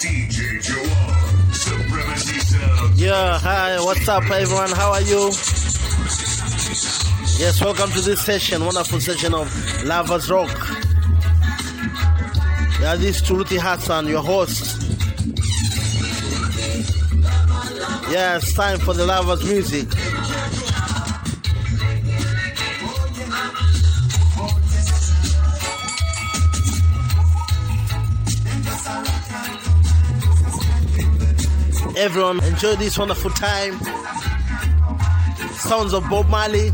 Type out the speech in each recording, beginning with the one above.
DJ Joel, Supremacy. Yeah, hi, what's up, everyone? How are you? Yes, welcome to this session, wonderful session of Lovers Rock. Yeah, this is Turuti Hassan, your host. Yeah, it's time for the Lovers music. Everyone, enjoy this wonderful time. Sounds of Bob Marley.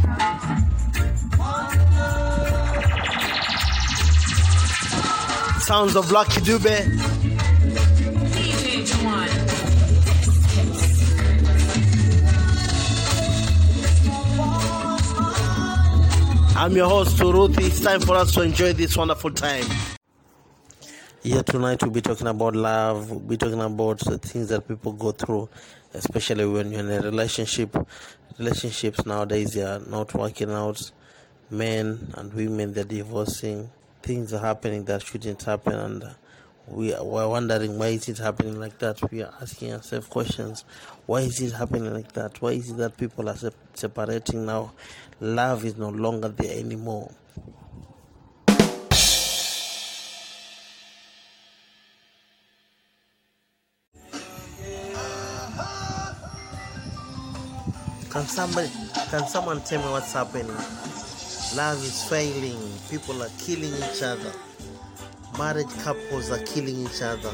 Sounds of Lucky Dube. I'm your host, Turuthi. It's time for us to enjoy this wonderful time. Here tonight, we'll be talking about love. We'll be talking about the things that people go through, especially when you're in a relationship. Relationships nowadays they are not working out. Men and women they're divorcing. Things are happening that shouldn't happen, and we are, wondering why is it happening like that. We are asking ourselves questions: Why is it happening like that? Why is it that people are separating now? Love is no longer there anymore. Can somebody, can someone tell me what's happening? Love is failing. People are killing each other. Marriage couples are killing each other.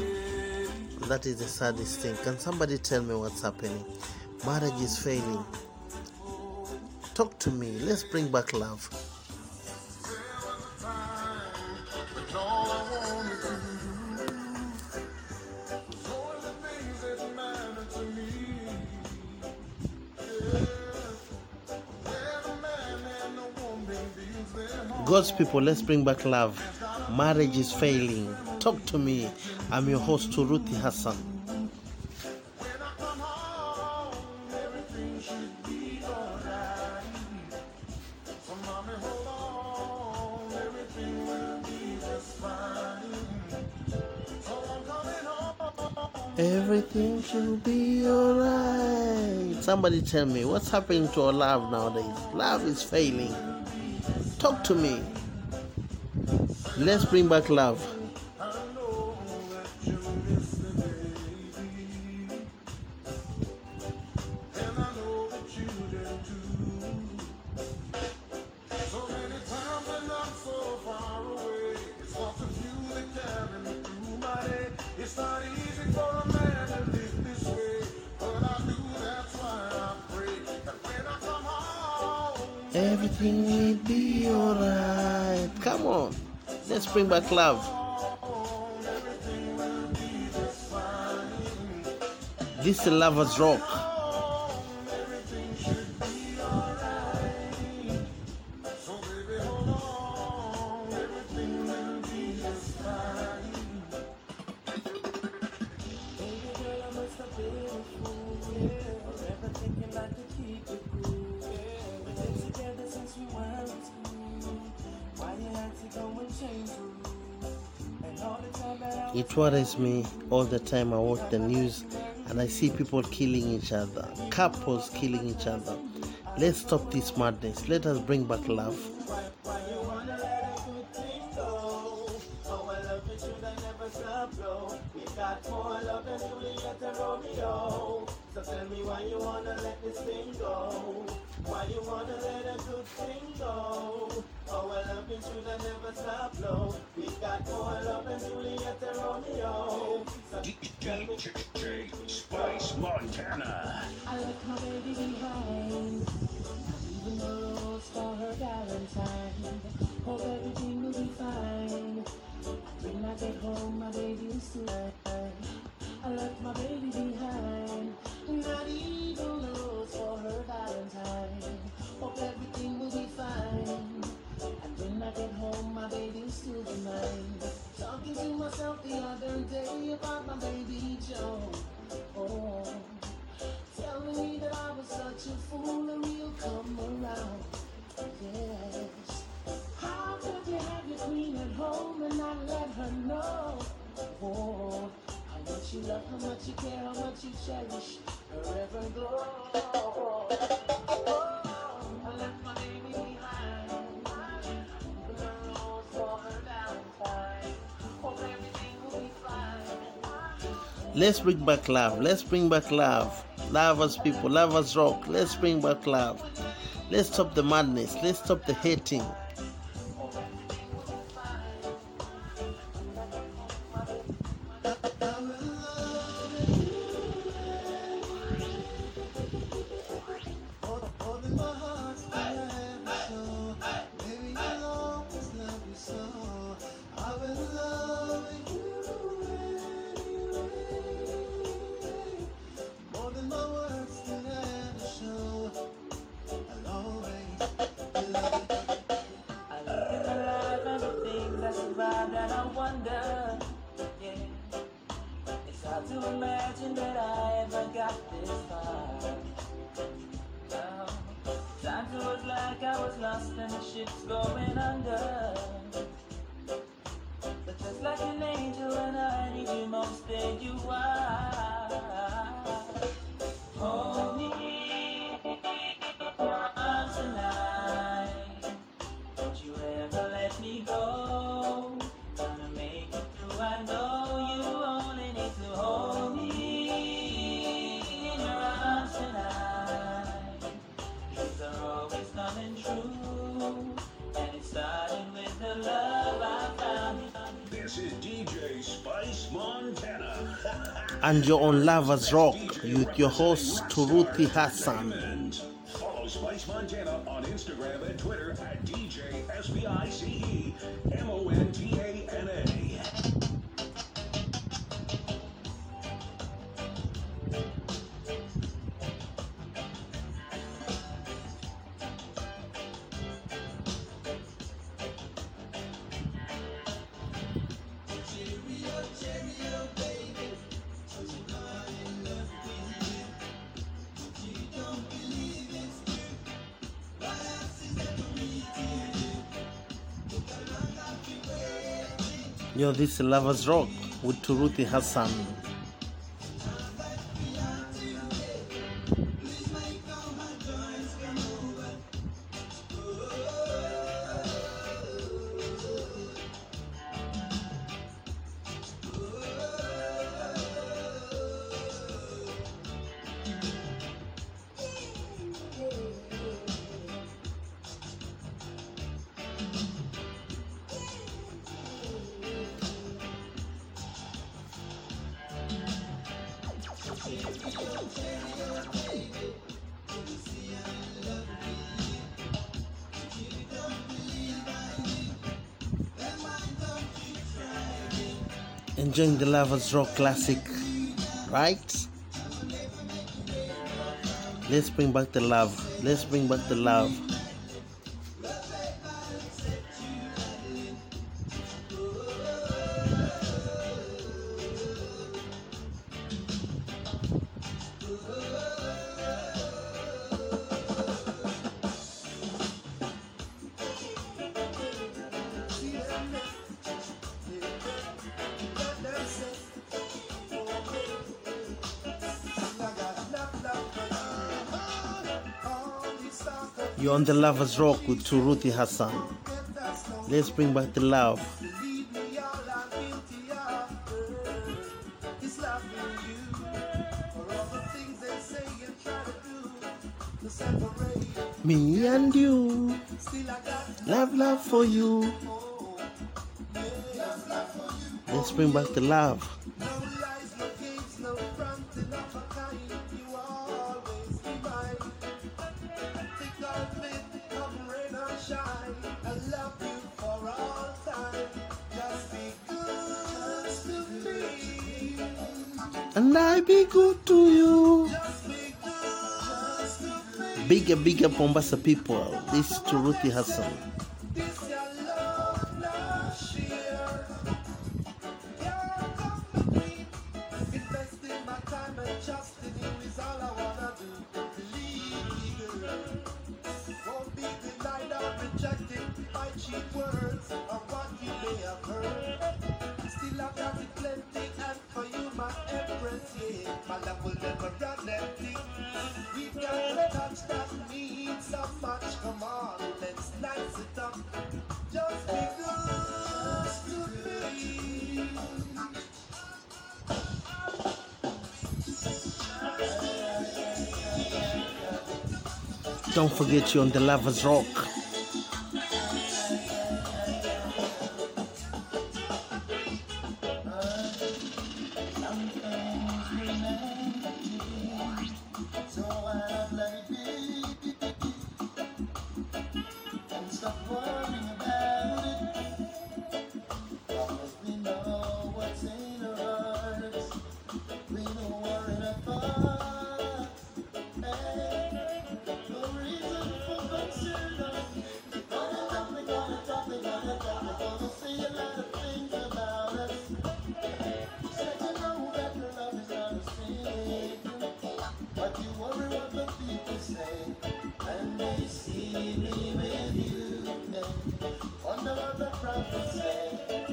That is the saddest thing. Can somebody tell me what's happening? Marriage is failing. Talk to me. Let's bring back love. God's people, let's bring back love. Marriage is failing. Talk to me. I'm your host, Turuthi Hassan. Everything should be alright. Somebody tell me what's happening to our love nowadays? Love is failing. Talk to me. Let's bring back love. Everything will be alright. Come on. Let's bring back love. This is Lovers Rock. Worries me all the time. I watch the news and I see people killing each other, couples killing each other. Let's stop this madness. Let us bring back love. So tell me why you wanna let this thing go? Why you wanna let a good thing go? Oh, well, love is should have never stop low. We got more love than Juliet and Romeo. So DJ Spice Montana. I left my baby behind. Even the rose for her Valentine. Hope everything will be fine. When I get home, my baby is still mine. I left my baby behind. Not even the rose for her Valentine. Hope everything will be fine. And when I get home, my baby is still mine. Talking to myself the other day about my baby Joe. Oh. Telling me that I was such a fool and you'll come around. Yes. How could you have your queen at home and not let her know? Oh, much you love, how much you care, how much you cherish, glow. Let's bring back love. Let's bring back love. Love us, people. Love us, rock. Let's bring back love. Let's stop the madness. Let's stop the hating. it's going under. and you're on Lovers Rock with your host Turuti Hassan. You're This Lover's Rock with Turuti Hassan. enjoying the Lovers Rock Classic, right? Let's bring back the love. Let's bring back the love. on the Lovers Rock with Turuti Hassan. Let's bring back the love. Me and you, love, love for you. Let's bring back the love. good to you. Bigger, bigger Mombasa people. This is Turuki Hassan. Don't forget you on the Lovers Rock.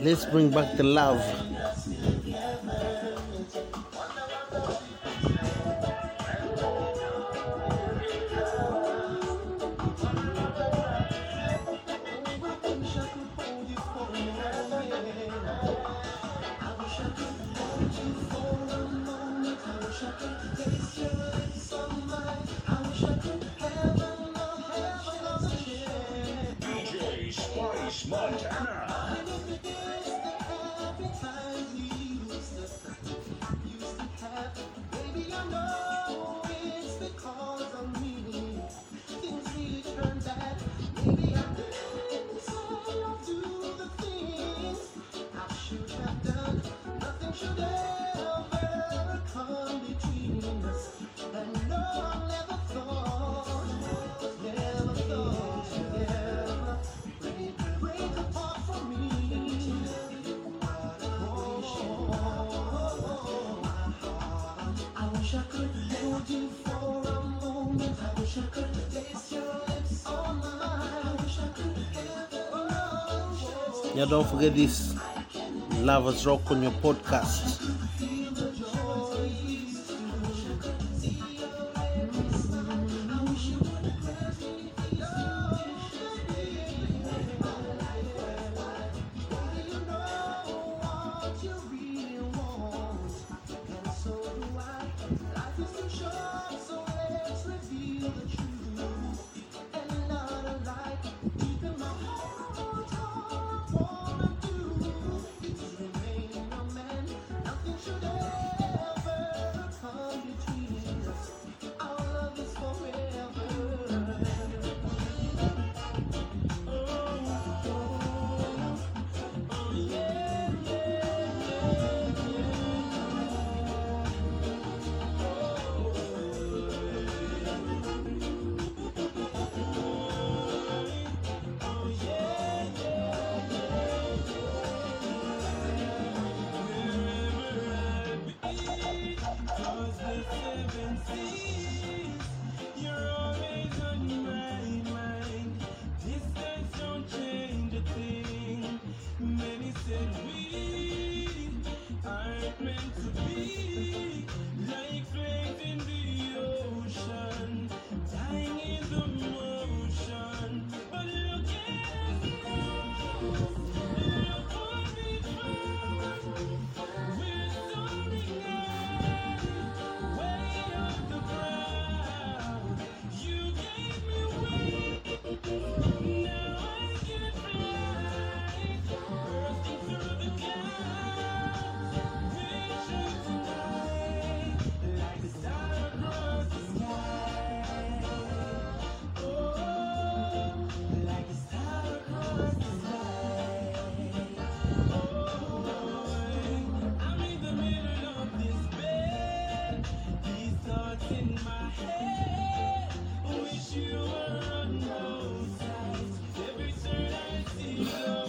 let's bring back the love. Yeah, don't forget this Lovers Rock on your podcast.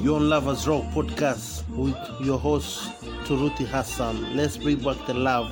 Yon Lovers Rock podcast with your host Turuti Hassan. Let's bring back the love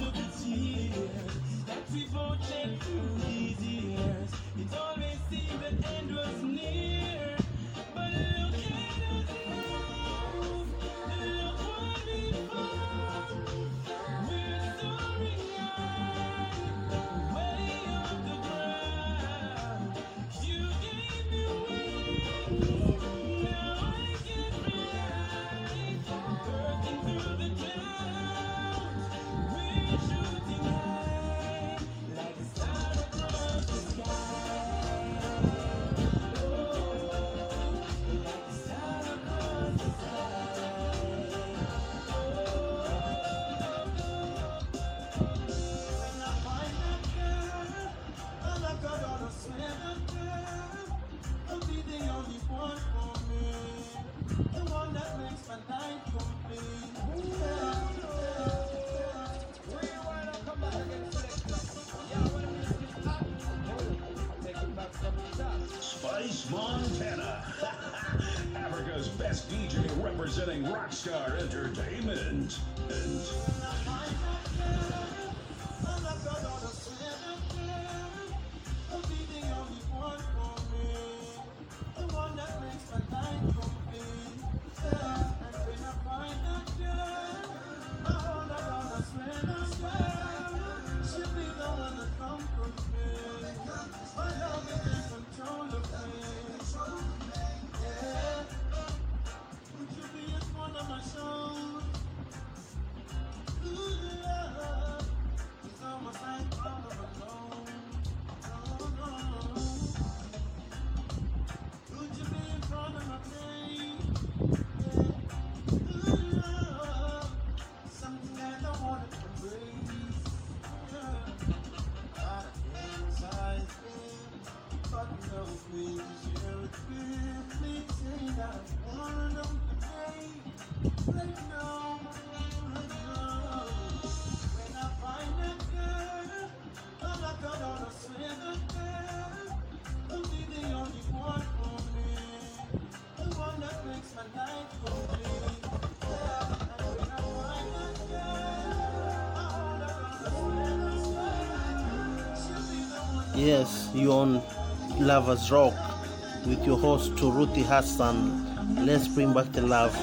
Yes, you on Lovers Rock with your host Turuti Hassan. Let's bring back the love.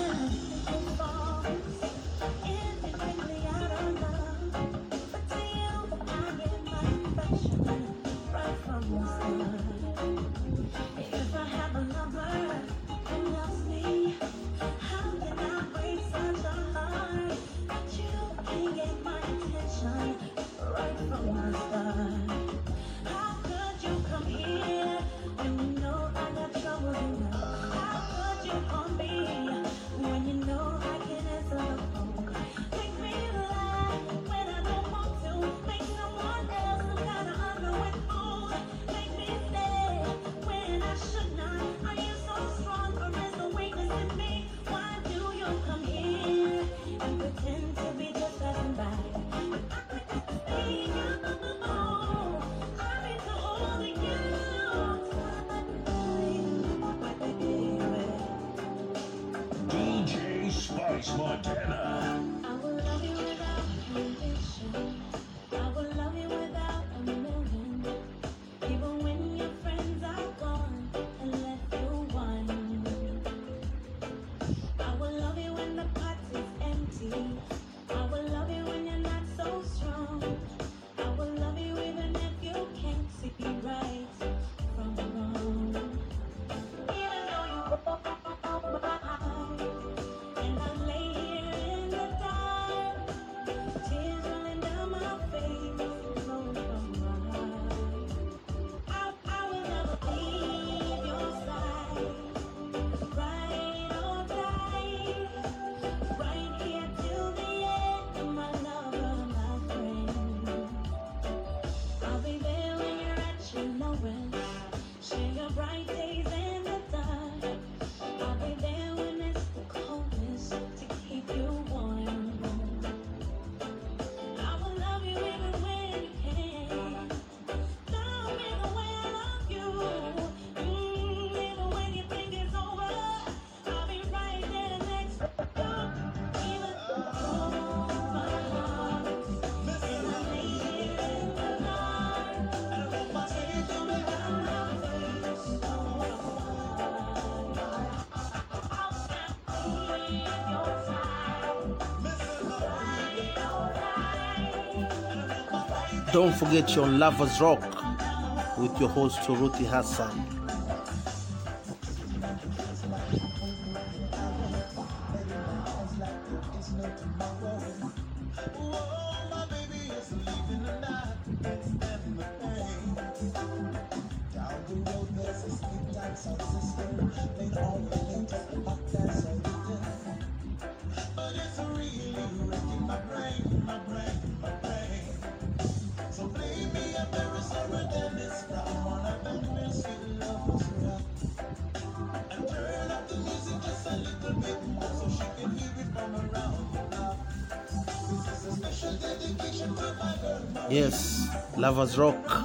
Don't forget your Lovers Rock with your host Turuti Hassan. Yes, Lovers Rock.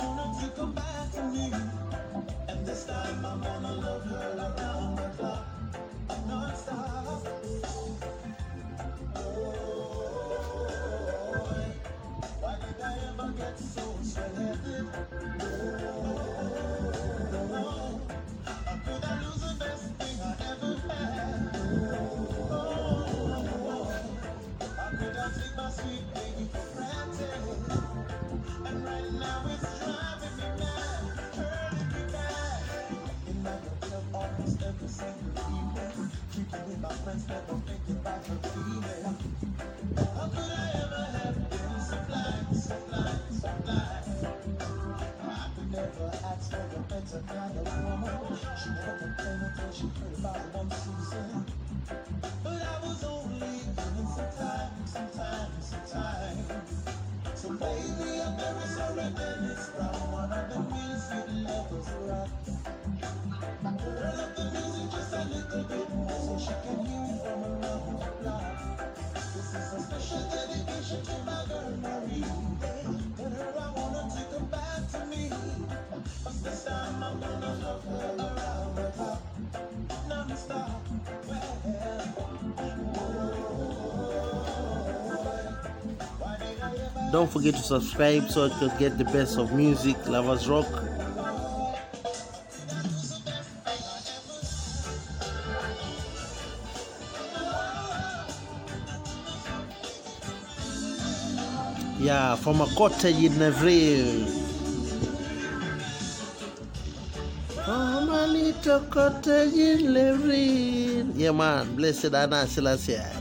Don't forget to subscribe so you can get the best of music, lovers rock. Yeah, from a cottage in Neville. From a little cottage in Neville. Yeah, man. Blessed Anna Selassie.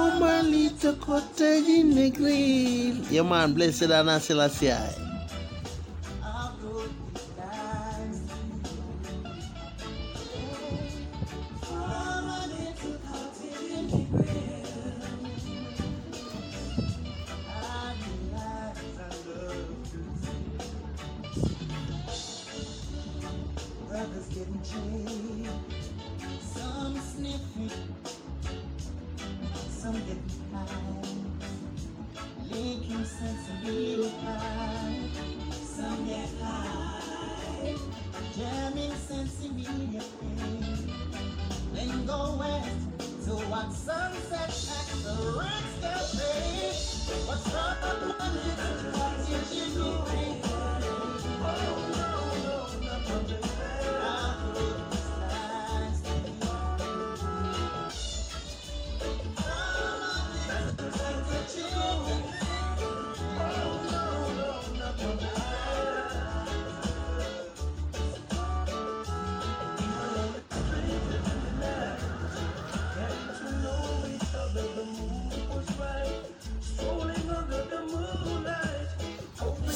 Pentecoste in the grave. Your man, blessed Anna Selassie.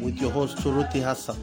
with your host Turuti Hassan.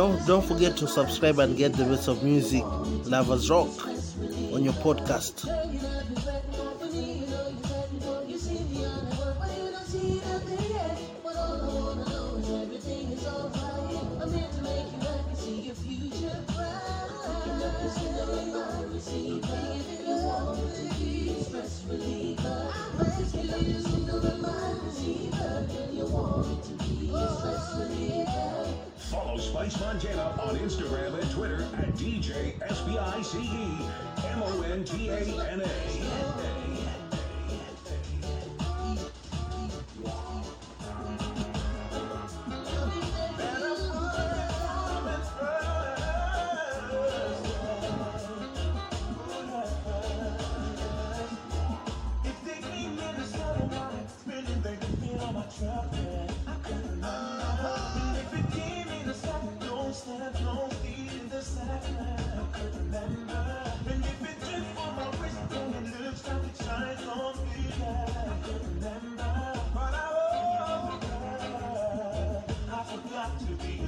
Don't don't forget to subscribe and get the best of music, Lovers Rock, on your podcast. got to be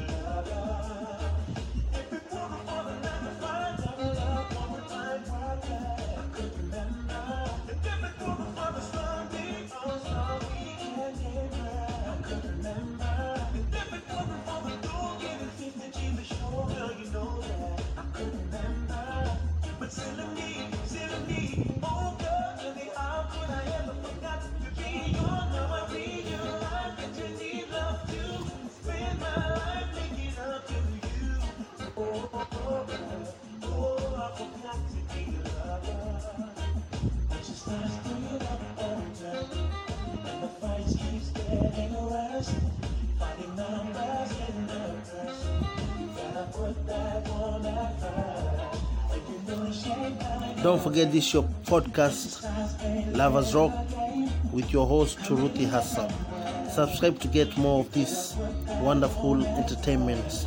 Don't forget this your podcast, Lovers Rock, with your host Turuti Hassan. Subscribe to get more of this wonderful entertainment.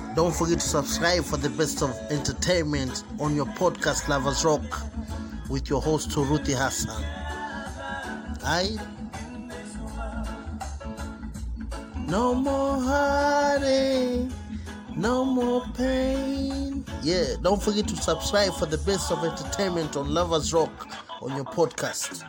Don't forget to subscribe for the best of entertainment on your podcast Lovers Rock with your host Ruti Hassan. I no more heartache, no more pain. Yeah, don't forget to subscribe for the best of entertainment on Lovers Rock on your podcast.